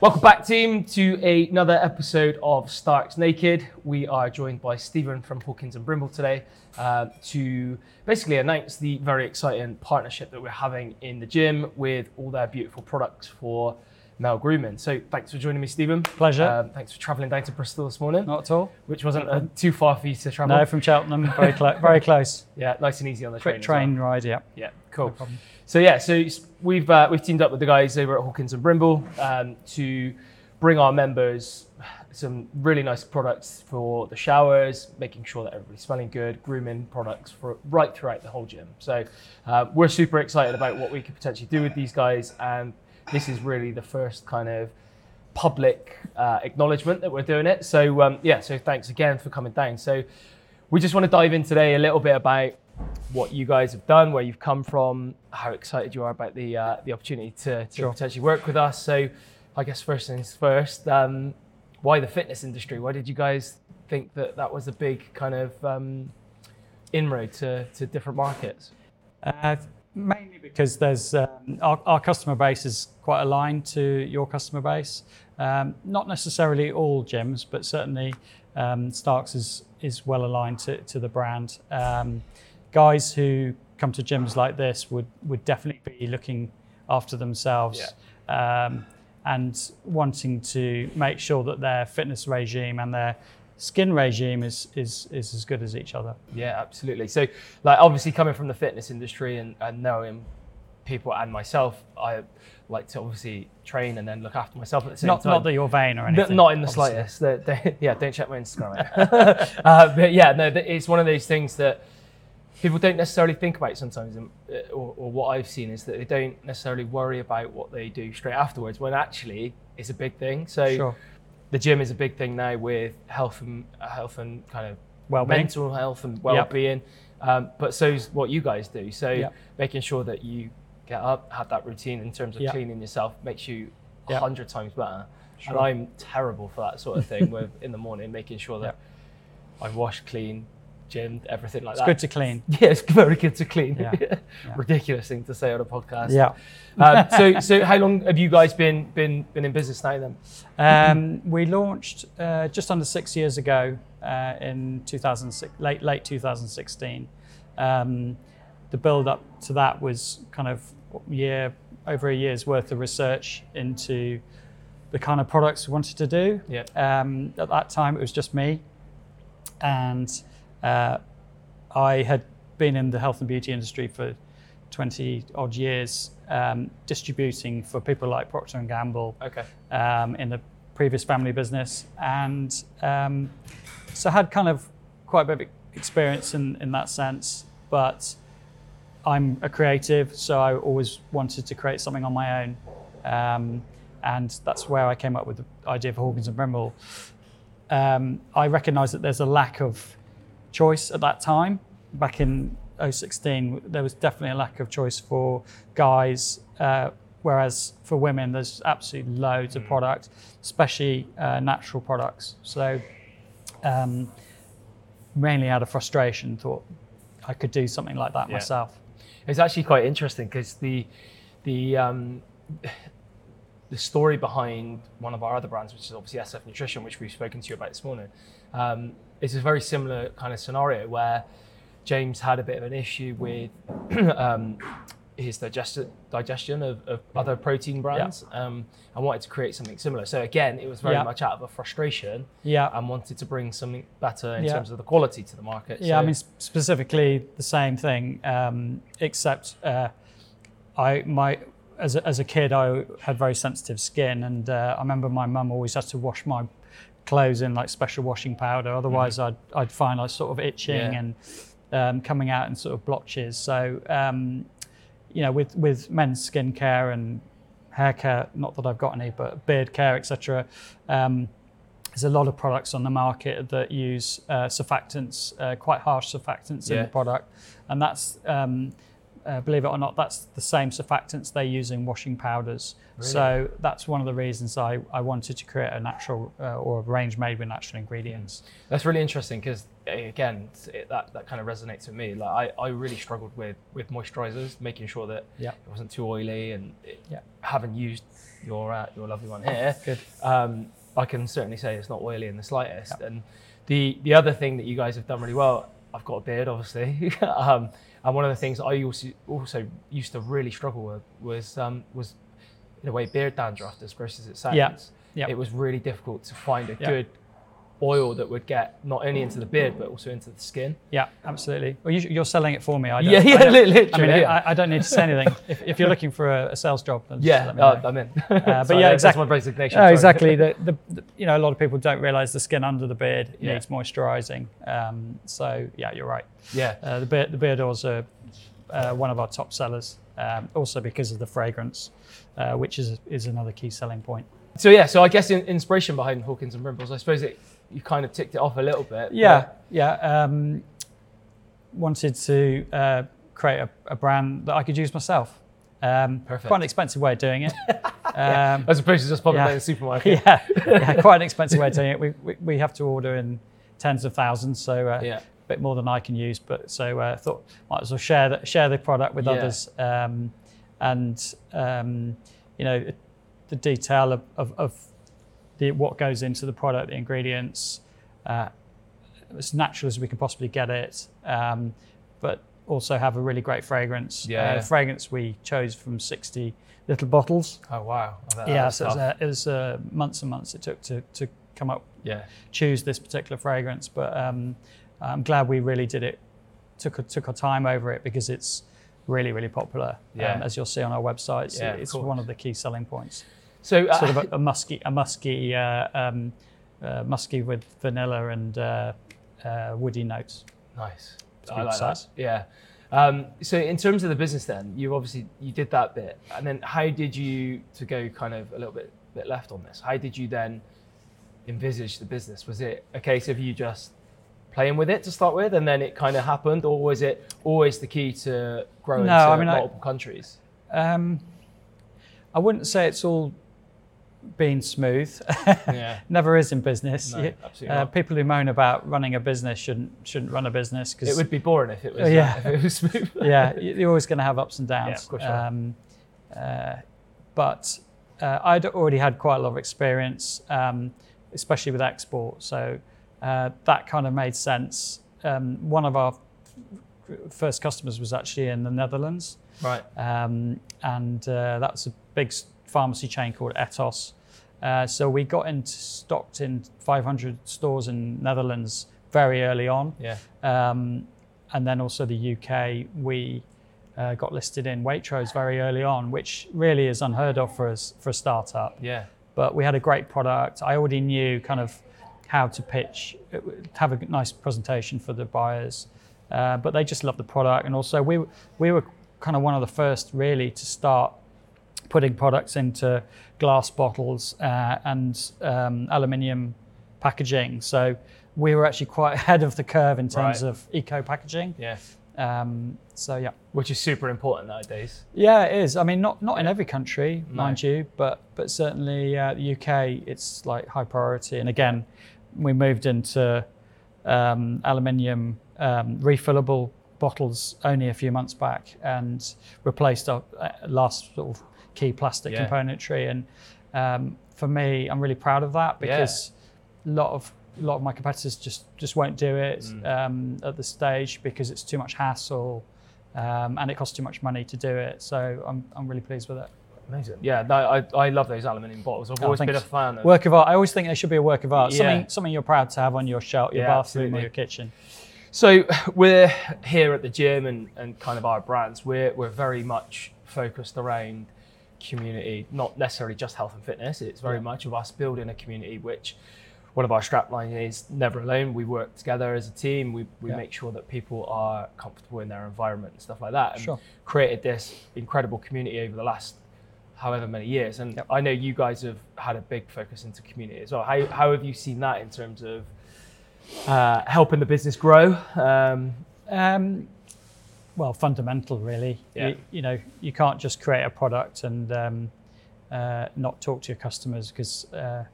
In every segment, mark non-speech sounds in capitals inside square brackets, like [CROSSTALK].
Welcome back, team, to another episode of Starks Naked. We are joined by Stephen from Hawkins and Brimble today uh, to basically announce the very exciting partnership that we're having in the gym with all their beautiful products for male grooming. So, thanks for joining me, Stephen. Pleasure. Um, thanks for travelling down to Bristol this morning, Not at all. which wasn't uh, too far for you to travel. No, from Cheltenham, very close. Very [LAUGHS] close. Yeah, nice and easy on the train. Quick well. train ride. Yeah. Yeah, cool. problem. So yeah, so we've uh, we've teamed up with the guys over at Hawkins and Brimble um, to bring our members some really nice products for the showers, making sure that everybody's smelling good, grooming products for right throughout the whole gym. So uh, we're super excited about what we could potentially do with these guys, and this is really the first kind of public uh, acknowledgement that we're doing it. So um, yeah, so thanks again for coming down. So we just want to dive in today a little bit about what you guys have done, where you've come from, how excited you are about the uh, the opportunity to, to Sure. potentially work with us. So I guess first things first, um, why the fitness industry? Why did you guys think that that was a big kind of um, inroad to, to different markets? Uh, mainly because there's um, our, our customer base is quite aligned to your customer base. Um, not necessarily all gyms, but certainly um, Starks is is well aligned to, to the brand. Um, guys who come to gyms like this would would definitely be looking after themselves. Um, and wanting to make sure that their fitness regime and their skin regime is, is, is as good as each other. Yeah, absolutely. So, like, obviously, coming from the fitness industry and, and knowing people and myself, I like to obviously train and then look after myself at the same Not, time. not that you're vain or anything. Not in the obviously. slightest. They- they- [LAUGHS] yeah, don't check my Instagram. [LAUGHS] uh, but yeah, no, it's one of those things that people don't necessarily think about sometimes, and, uh, or, or what I've seen is that they don't necessarily worry about what they do straight afterwards, when actually it's a big thing. So Sure. The gym is a big thing now with health and uh, health and kind of Well-being. mental health and well-being. Um, but so's what you guys do. So Yep. making sure that you get up, have that routine in terms of Yep. cleaning yourself makes you a Yep. hundred times better. Sure. And I'm terrible for that sort of thing. [LAUGHS] with in the morning, making sure that I wash, clean, gym, everything like It's that. good to clean. [LAUGHS] Yeah, it's very good to clean. Yeah. [LAUGHS] Yeah. Ridiculous thing to say on a podcast. Yeah. Um, so, so how long have you guys been been been in business now? Then. Um, we launched uh, just under six years ago uh, in 2006, late late 2016. Um, the build up to that was kind of year over a year's worth of research into the kind of products we wanted to do. Yeah. Um, at that time, it was just me, and uh, I had been in the health and beauty industry for 20 odd years, um, distributing for people like Procter and Gamble Okay. um, in the previous family business, and um, so had kind of quite a bit of experience in, in that sense. But I'm a creative, so I always wanted to create something on my own, um, and that's where I came up with the idea for Hawkins and Brimble. Um, I recognise that there's a lack of choice at that time. Back in 016, there was definitely a lack of choice for guys, uh, whereas for women, there's absolutely loads of products, especially uh, natural products. So, um, mainly out of frustration, thought I could do something like that Yeah. myself. It's actually quite interesting because the the um, the story behind one of our other brands, which is obviously SF Nutrition, which we've spoken to you about this morning, um, is a very similar kind of scenario where James had a bit of an issue with [CLEARS THROAT] um, his digest- digestion of, of other protein brands um, and wanted to create something similar. So again, it was very Yeah. much out of a frustration Yeah. and wanted to bring something better in Yeah. terms of the quality to the market. Yeah, I mean specifically the same thing, um, except uh, I my as a, as a kid I had very sensitive skin, and uh, I remember my mum always had to wash my clothes in like special washing powder. Otherwise, I'd I'd find like sort of itching. Yeah. and um, coming out in sort of blotches. So um, you know, with with men's skincare and hair care, not that I've got any, but beard care, etc. Um, there's a lot of products on the market that use uh, surfactants, uh, quite harsh surfactants in the product, and that's um, uh, believe it or not, that's the same surfactants they use in washing powders. So that's one of the reasons I, I wanted to create a natural uh, or a range made with natural ingredients. That's really interesting because again, it, that, that kind of resonates with me. Like I, I really struggled with with moisturizers, making sure that Yeah. it wasn't too oily, and it, Yeah. having used your uh, your lovely one here, Good. um, I can certainly say it's not oily in the slightest. And the the other thing that you guys have done really well, I've got a beard, obviously, [LAUGHS] um, and one of the things I also also used to really struggle with was um, was in a way beard dandruff, as gross as it sounds. Yeah. Yeah. It was really difficult to find a Yeah. good oil that would get not only into the beard but also into the skin. Yeah, absolutely. Well, you, you're selling it for me. I don't, Yeah, yeah, I literally, I mean, yeah. I, I don't need to say anything. [LAUGHS] if, if you're looking for a, a sales job, then just Yeah, let me uh, know. I'm in. but [LAUGHS] Sorry, yeah, that's exactly. my resignation. Oh, exactly. The, [LAUGHS] the, the, you know, a lot of people don't realise the skin under the beard Yeah. needs moisturising. Um, so yeah, you're right. yeah, Uh, the beard, the beard oils are uh, one of our top sellers, um, also because of the fragrance, uh, which is is another key selling point. So yeah, so I guess in, inspiration behind Hawkins and Brimbles, I suppose it you kind of ticked it off a little bit. Yeah, but- yeah. Um, wanted to uh, create a, a brand that I could use myself. Um, Perfect. Quite an expensive way of doing it. [LAUGHS] um, as opposed to just popping Yeah. in the supermarket. [LAUGHS] yeah, [LAUGHS] yeah, quite an expensive way of doing it. We, we, we have to order in tens of thousands, so uh, Yeah. a bit more than I can use. But so uh, thought might as well share the, share the product with Yeah. others, um, and um, you know the detail of, of, of the what goes into the product, the ingredients, uh, as natural as we can possibly get it, um, but also have a really great fragrance. Yeah. Uh, fragrance we chose from 60 little bottles. Oh wow. That Yeah, so it was, uh, it was uh, months and months it took to, to come up, yeah. choose this particular fragrance. But um, I'm glad we really did it, took, took our time over it because it's really, really popular. Yeah. Um, as you'll see on our website, Yeah, it's one of the key selling points. So uh, Sort of a, [LAUGHS] a musky, a musky, uh, um, uh, musky with vanilla and uh, uh, woody notes. nice. I like that. Yeah. Um, so in terms of the business, then you obviously you did that bit, and then how did you to go kind of a little bit bit left on this? How did you then envisage the business? Was it a case of you just playing with it to start with, and then it kind of happened, or was it always the key to grow No, into I mean, I- multiple countries? Um, I wouldn't say it's all been smooth. Yeah. [LAUGHS] Never is in business. No, uh, people who moan about running a business shouldn't shouldn't run a business because It would be boring if it was. Uh, yeah. uh, if it was smooth. [LAUGHS] yeah, you- you're always going to have ups and downs. Yeah, of course um, uh, but uh, I'd already had quite a lot of experience, um, especially with export, so uh, that kind of made sense. Um, one of our f- first customers was actually in the Netherlands. Right. um, and uh, that was a big pharmacy chain called Etos. Uh, so we got into stocked in 500 stores in Netherlands very early on, Yeah. um, and then also the UK. We uh, got listed in Waitrose very early on, which really is unheard of for us for a startup. Yeah. But we had a great product. I already knew kind of how to pitch, uh, have a nice presentation for the buyers. Uh, but they just loved the product, and also we we were kind of one of the first really to start putting products into glass bottles uh, and um, aluminium packaging. So we were actually quite [LAUGHS] ahead of the curve in terms Right. of eco packaging. Yeah. Um, so yeah, Which is super important nowadays. yeah, it is. I mean, not not in every country, No. mind you, but but certainly uh, the UK, it's like high priority. And again, we moved into um, aluminium um, refillable bottles only a few months back, and replaced our uh, last sort of key plastic Yeah. componentry. And um, for me, I'm really proud of that Yeah. because a lot of a lot of my competitors just just won't do it Mm. um, at this stage because it's too much hassle um, and it costs too much money to do it. So I'm, I'm really pleased with it. Amazing. Yeah, no, I, I love those aluminium bottles. I've Oh, always been a fan of. Work of art. I always think they should be a work of art. Yeah. Something something you're proud to have on your shelf, your Yeah, bathroom, absolutely. or your kitchen. So we're here at the gym and, and kind of our brands. We're we're very much focused around community, not necessarily just health and fitness. It's very Yeah. much of us building a community, which one of our strapline is never alone. We work together as a team. We, we Yeah. make sure that people are comfortable in their environment and stuff like that. And Sure. created this incredible community over the last however many years. And Yep. I know you guys have had a big focus into community as well. How, how have you seen that in terms of uh, helping the business grow? Um, Um, well fundamental really. Yeah. You, you know, you can't just create a product and um, uh, not talk to your customers because uh,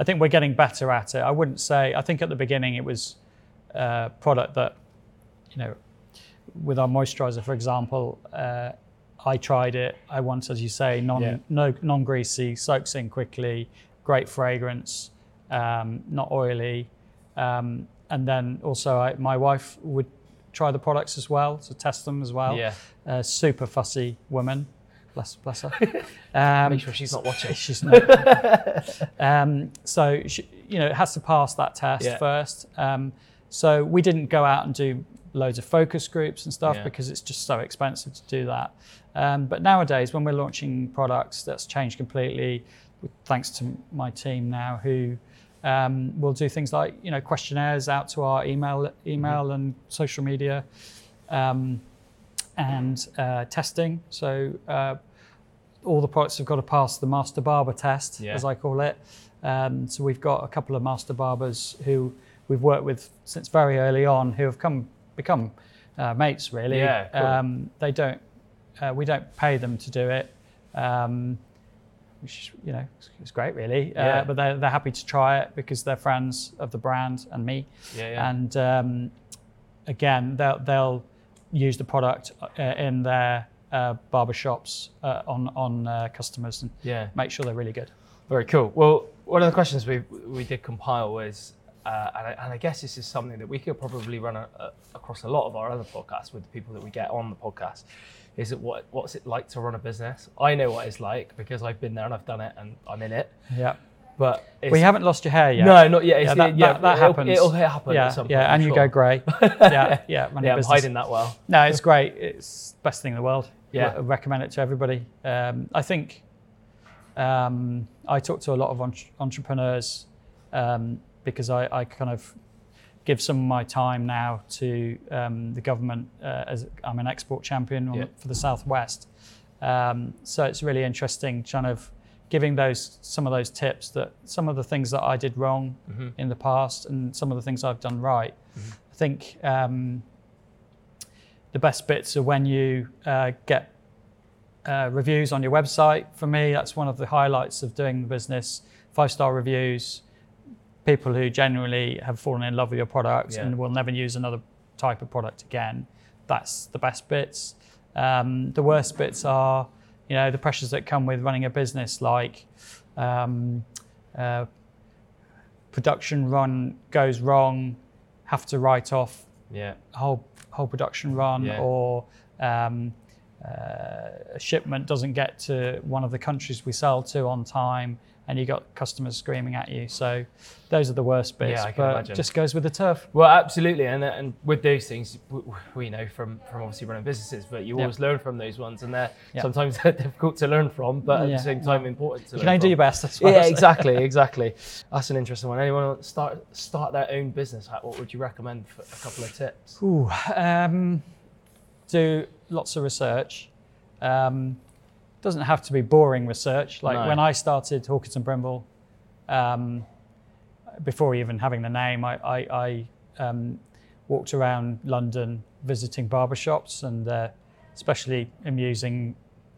I think we're getting better at it. I wouldn't say. I think at the beginning it was a product that, you know, with our moisturizer, for example, uh, I tried it. I want, as you say, non Yeah. no non greasy, soaks in quickly, great fragrance, um, not oily, um, and then also I, my wife would try the products as well so test them as well. Yeah. Uh, super fussy woman, bless bless her. [LAUGHS] Um, Make sure she's not watching. She's not. [LAUGHS] um, so she, you know, it has to pass that test Yeah. first. Um, so we didn't go out and do loads of focus groups and stuff Yeah. because it's just so expensive to do that. Um, but nowadays, when we're launching products, that's changed completely. Thanks to my team now, who um, will do things like you know questionnaires out to our email, email and social media, um, and uh, testing. So uh, all the products have got to pass the master barber test, Yeah. as I call it. Um, so we've got a couple of master barbers who we've worked with since very early on, who have come become uh, mates. Really, Yeah, cool. um, they don't. Uh, we don't pay them to do it, um, which you know is great, really. Yeah. Uh, but they're, they're happy to try it because they're friends of the brand and me. Yeah, yeah. And um, again, they'll, they'll use the product uh, in their uh, barbershops uh, on on uh, customers and yeah. make sure they're really good. Very cool. Well, one of the questions we we did compile was, uh, and, I, and I guess this is something that we could probably run a, a, across a lot of our other podcasts with the people that we get on the podcast. Is it what what's it like to run a business? I know what it's like because I've been there and I've done it and I'm in it. Yeah. But it's, We haven't lost your hair yet. no, not yet. It's, Yeah, that, yeah, that, that it'll, happens. It'll happen yeah, at some point. yeah, and you go grey. [LAUGHS] yeah, yeah. Yeah, I'm hiding that well. No, it's great. It's the best thing in the world. Yeah. I recommend it to everybody. Um, I think um, I talk to a lot of entre- entrepreneurs um, because I, I kind of give some of my time now to um, the government uh, as I'm an export champion Yeah. for the Southwest. Um, so it's really interesting kind of giving those some of those tips that some of the things that I did wrong Mhm. in the past and some of the things I've done right. I think um, the best bits are when you uh, get uh, reviews on your website. For me, that's one of the highlights of doing the business. Five star reviews, people who genuinely have fallen in love with your product Yeah. and will never use another type of product again. That's the best bits. Um, the worst bits are, you know, the pressures that come with running a business, like um, uh, production run goes wrong, have to write off Yeah. whole whole production run Yeah. or um, uh, a shipment doesn't get to one of the countries we sell to on time and you got customers screaming at you so those are the worst bits Yeah, I can but imagine. just goes with the turf Well, absolutely, and and with those things, we, know from from obviously running businesses, but you Yeah. always learn from those ones, and they're Yeah. sometimes [LAUGHS] they're difficult to learn from, but at Yeah. the same time important to you learn can only do your best Yeah, exactly, [LAUGHS] exactly. That's an interesting one. Anyone start start their own business? What would you recommend for a couple of tips? Ooh, um, do lots of research. Um, doesn't have to be boring research. Like No. when I started Hawkins and Brimble, um, before even having the name, I, I, I um, walked around London visiting barbershops and uh, especially amusing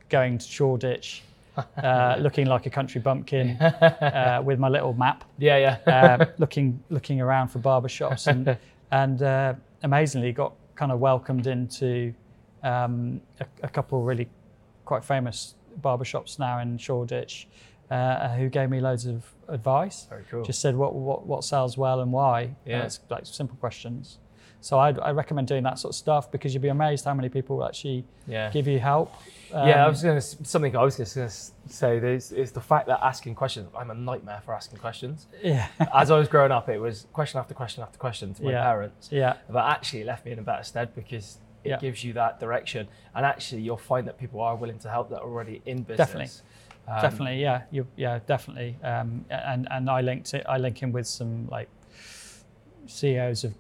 going to Shoreditch, [LAUGHS] uh, looking like a country bumpkin [LAUGHS] uh, with my little map Yeah, yeah. uh, looking looking around for barbershops and [LAUGHS] and uh, amazingly got kind of welcomed into um, a, a couple really quite famous barbershops now in Shoreditch uh, who gave me loads of advice. Very cool. Just said what what, what sells well and why. Yeah. It's like simple questions. So I'd, I recommend doing that sort of stuff because you'd be amazed how many people actually yeah. give you help. yeah, I Um, was going to something I was just going to say is, is the fact that asking questions. I'm a nightmare for asking questions. yeah, [LAUGHS] As I was growing up, it was question after question after question to my Yeah. parents. yeah, but actually it left me in a better stead because it Yeah. gives you that direction. And actually you'll find that people are willing to help that are already in business. Definitely. Um, definitely yeah. You yeah definitely. Um, and and i linked it i link in with some like ceos of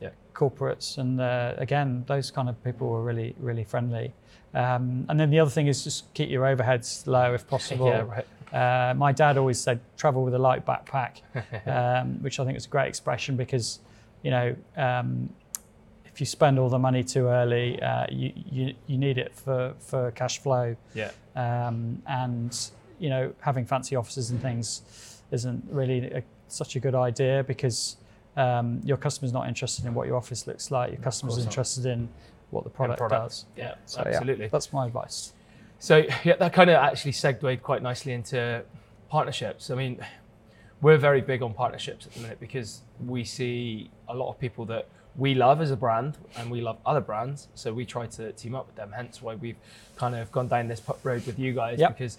Yeah. corporates and uh, again those kind of people were really really friendly. Um, and then the other thing is just keep your overheads low if possible. Yeah right. Uh, my dad always said travel with a light backpack [LAUGHS] um, which i think is a great expression because you know um, if, you spend all the money too early, uh, you, you you need it for for cash flow. Yeah. Um, and you know, having fancy offices and things isn't really a, such a good idea because um, your customer's not interested in what your office looks like. Your customer's interested in what the product, product. does. Yeah, So, yeah, absolutely. that's my advice. So yeah, that kind of actually segued quite nicely into partnerships. I mean, we're very big on partnerships at the minute because we see a lot of people that we love as a brand and we love other brands. So we try to team up with them. Hence why we've kind of gone down this road with you guys Yep. because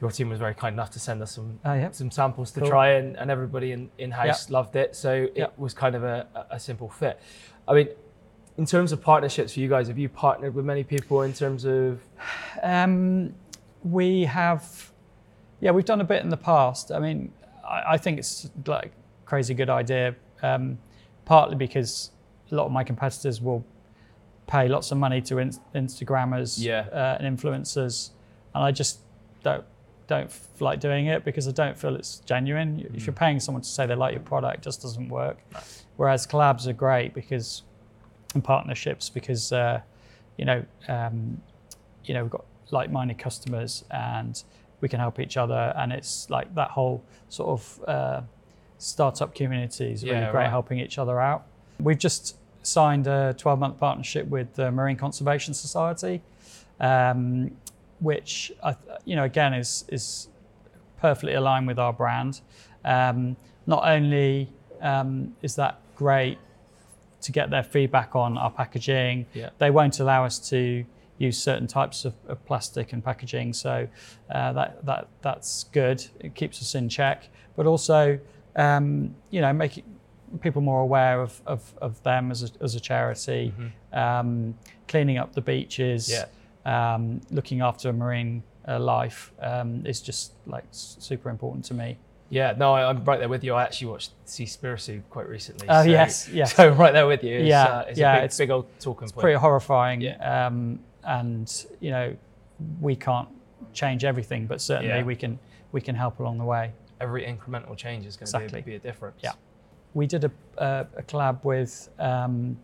your team was very kind enough to send us some Oh, yep. some samples to Cool. try and, and everybody in, in house loved it. So it was kind of a, a simple fit. I mean, in terms of partnerships for you guys, have you partnered with many people in terms of [SIGHS] Um, we have, yeah, we've done a bit in the past. I mean, I, I think it's like crazy good idea, um, partly because a lot of my competitors will pay lots of money to in, Instagrammers Yeah. uh, and influencers, and I just don't don't f- like doing it because I don't feel it's genuine. If you're paying someone to say they like your product, it just doesn't work. Whereas collabs are great because and partnerships because uh, you know um, you know we've got like-minded customers and we can help each other and it's like that whole sort of uh, startup community is really Yeah, great right. helping each other out we've just signed a 12-month partnership with the marine conservation society um, which I, you know again is is perfectly aligned with our brand um, not only um, is that great to get their feedback on our packaging. Yeah. They won't allow us to use certain types of, of plastic and packaging, so uh, that that that's good. It keeps us in check, but also um, you know making people more aware of, of, of them as a, as a charity, um, cleaning up the beaches, Yeah. um, looking after marine uh, life um, is just like super important to me. Yeah, no, I, I'm right there with you. I actually watched Seaspiracy quite recently. Oh, so, yes, [LAUGHS] yes. So I'm right there with you. It's, Yeah, uh, it's yeah, a big, it's- big old talking point. pretty horrifying. Yeah. Um, and you know, we can't change everything, but certainly Yeah. we can we can help along the way. Every incremental change is going to Exactly. be, be a difference. Yeah. We did a, a, a collab with um,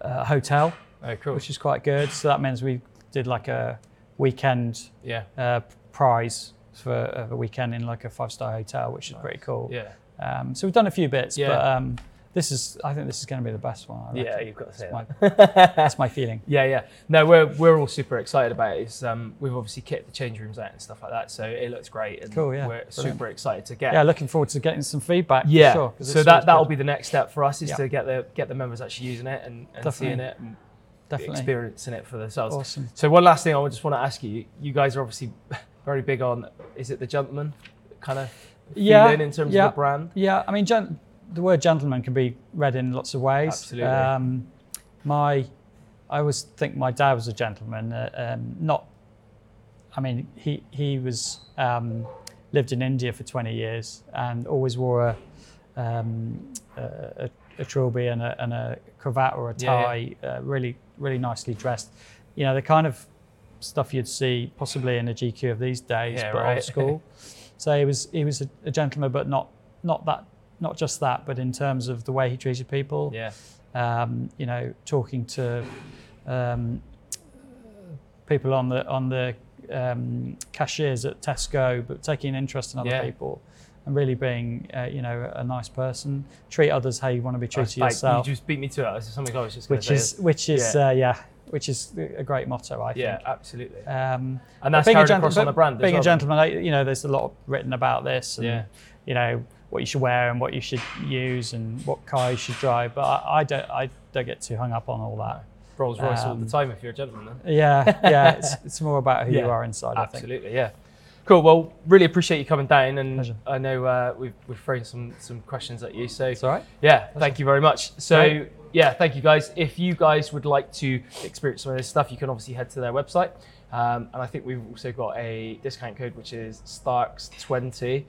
a hotel, Oh, cool. which is quite good. So that means we did like a weekend yeah. uh, prize for a weekend in like a five star hotel, which is pretty cool. Yeah. Um, so we've done a few bits, Yeah. but um, this is I think this is going to be the best one. Yeah, you've got to say That's that. my, [LAUGHS] that's my feeling. Yeah, yeah. No, we're we're all super excited about it. It's, um, we've obviously kitted the change rooms out and stuff like that, so it looks great. And Cool, yeah. We're Brilliant. super excited to get. Yeah, looking forward to getting some feedback. for Yeah. sure, so that that'll good. be the next step for us is Yeah. to get the get the members actually using it and, and seeing it and definitely experiencing it for themselves. awesome. So one last thing I just want to ask you: you guys are obviously [LAUGHS] very big on is it the gentleman kind of Yeah, feeling in terms yeah. of the brand? Yeah, I mean, gen- the word gentleman can be read in lots of ways. Absolutely. Um, my, I always think my dad was a gentleman. Uh, um, not, I mean, he he was um, lived in India for 20 years and always wore a um, a, a, a trilby and a, and a cravat or a Yeah, tie, Uh, really really nicely dressed. You know, the kind of stuff you'd see possibly in a GQ of these days, Yeah, but right. old school. [LAUGHS] so he was he was a, a gentleman, but not not that not just that, but in terms of the way he treated people. Yeah. Um, you know, talking to um, people on the on the um, cashiers at Tesco, but taking an interest in other Yeah. people. And really being, uh, you know, a nice person. Treat others how you want to be treated Like, yourself You just beat me to it. This is something I was just going to which say. is which is Yeah. yeah. Uh, yeah which is a great motto I yeah, think. absolutely. Um, and that's being a carried gentleman, across on the brand. being well, a gentleman, I- you know, there's a lot written about this, and Yeah. you know what you should wear and what you should use and what car you should drive. But I, I don't, I don't get too hung up on all that. Rolls Royce all um, the time if you're a gentleman. Then. Yeah, yeah, [LAUGHS] it's, it's more about who Yeah, you are inside. I think. Absolutely, yeah. Cool. Well, really appreciate you coming down, and Pleasure. I know uh, we've we've thrown some some questions at you. So It's all right. yeah, thank you very much. So yeah, thank you guys. If you guys would like to experience some of this stuff, you can obviously head to their website, um, and I think we've also got a discount code which is Starks twenty.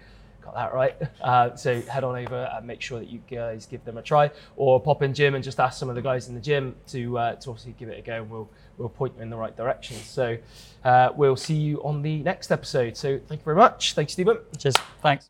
Got that right. Uh, so head on over and make sure that you guys give them a try, or pop in gym and just ask some of the guys in the gym to uh, to obviously give it a go, and we'll we'll point you in the right direction. So uh, we'll see you on the next episode. So thank you very much. Thanks, Stephen. Cheers. Thanks.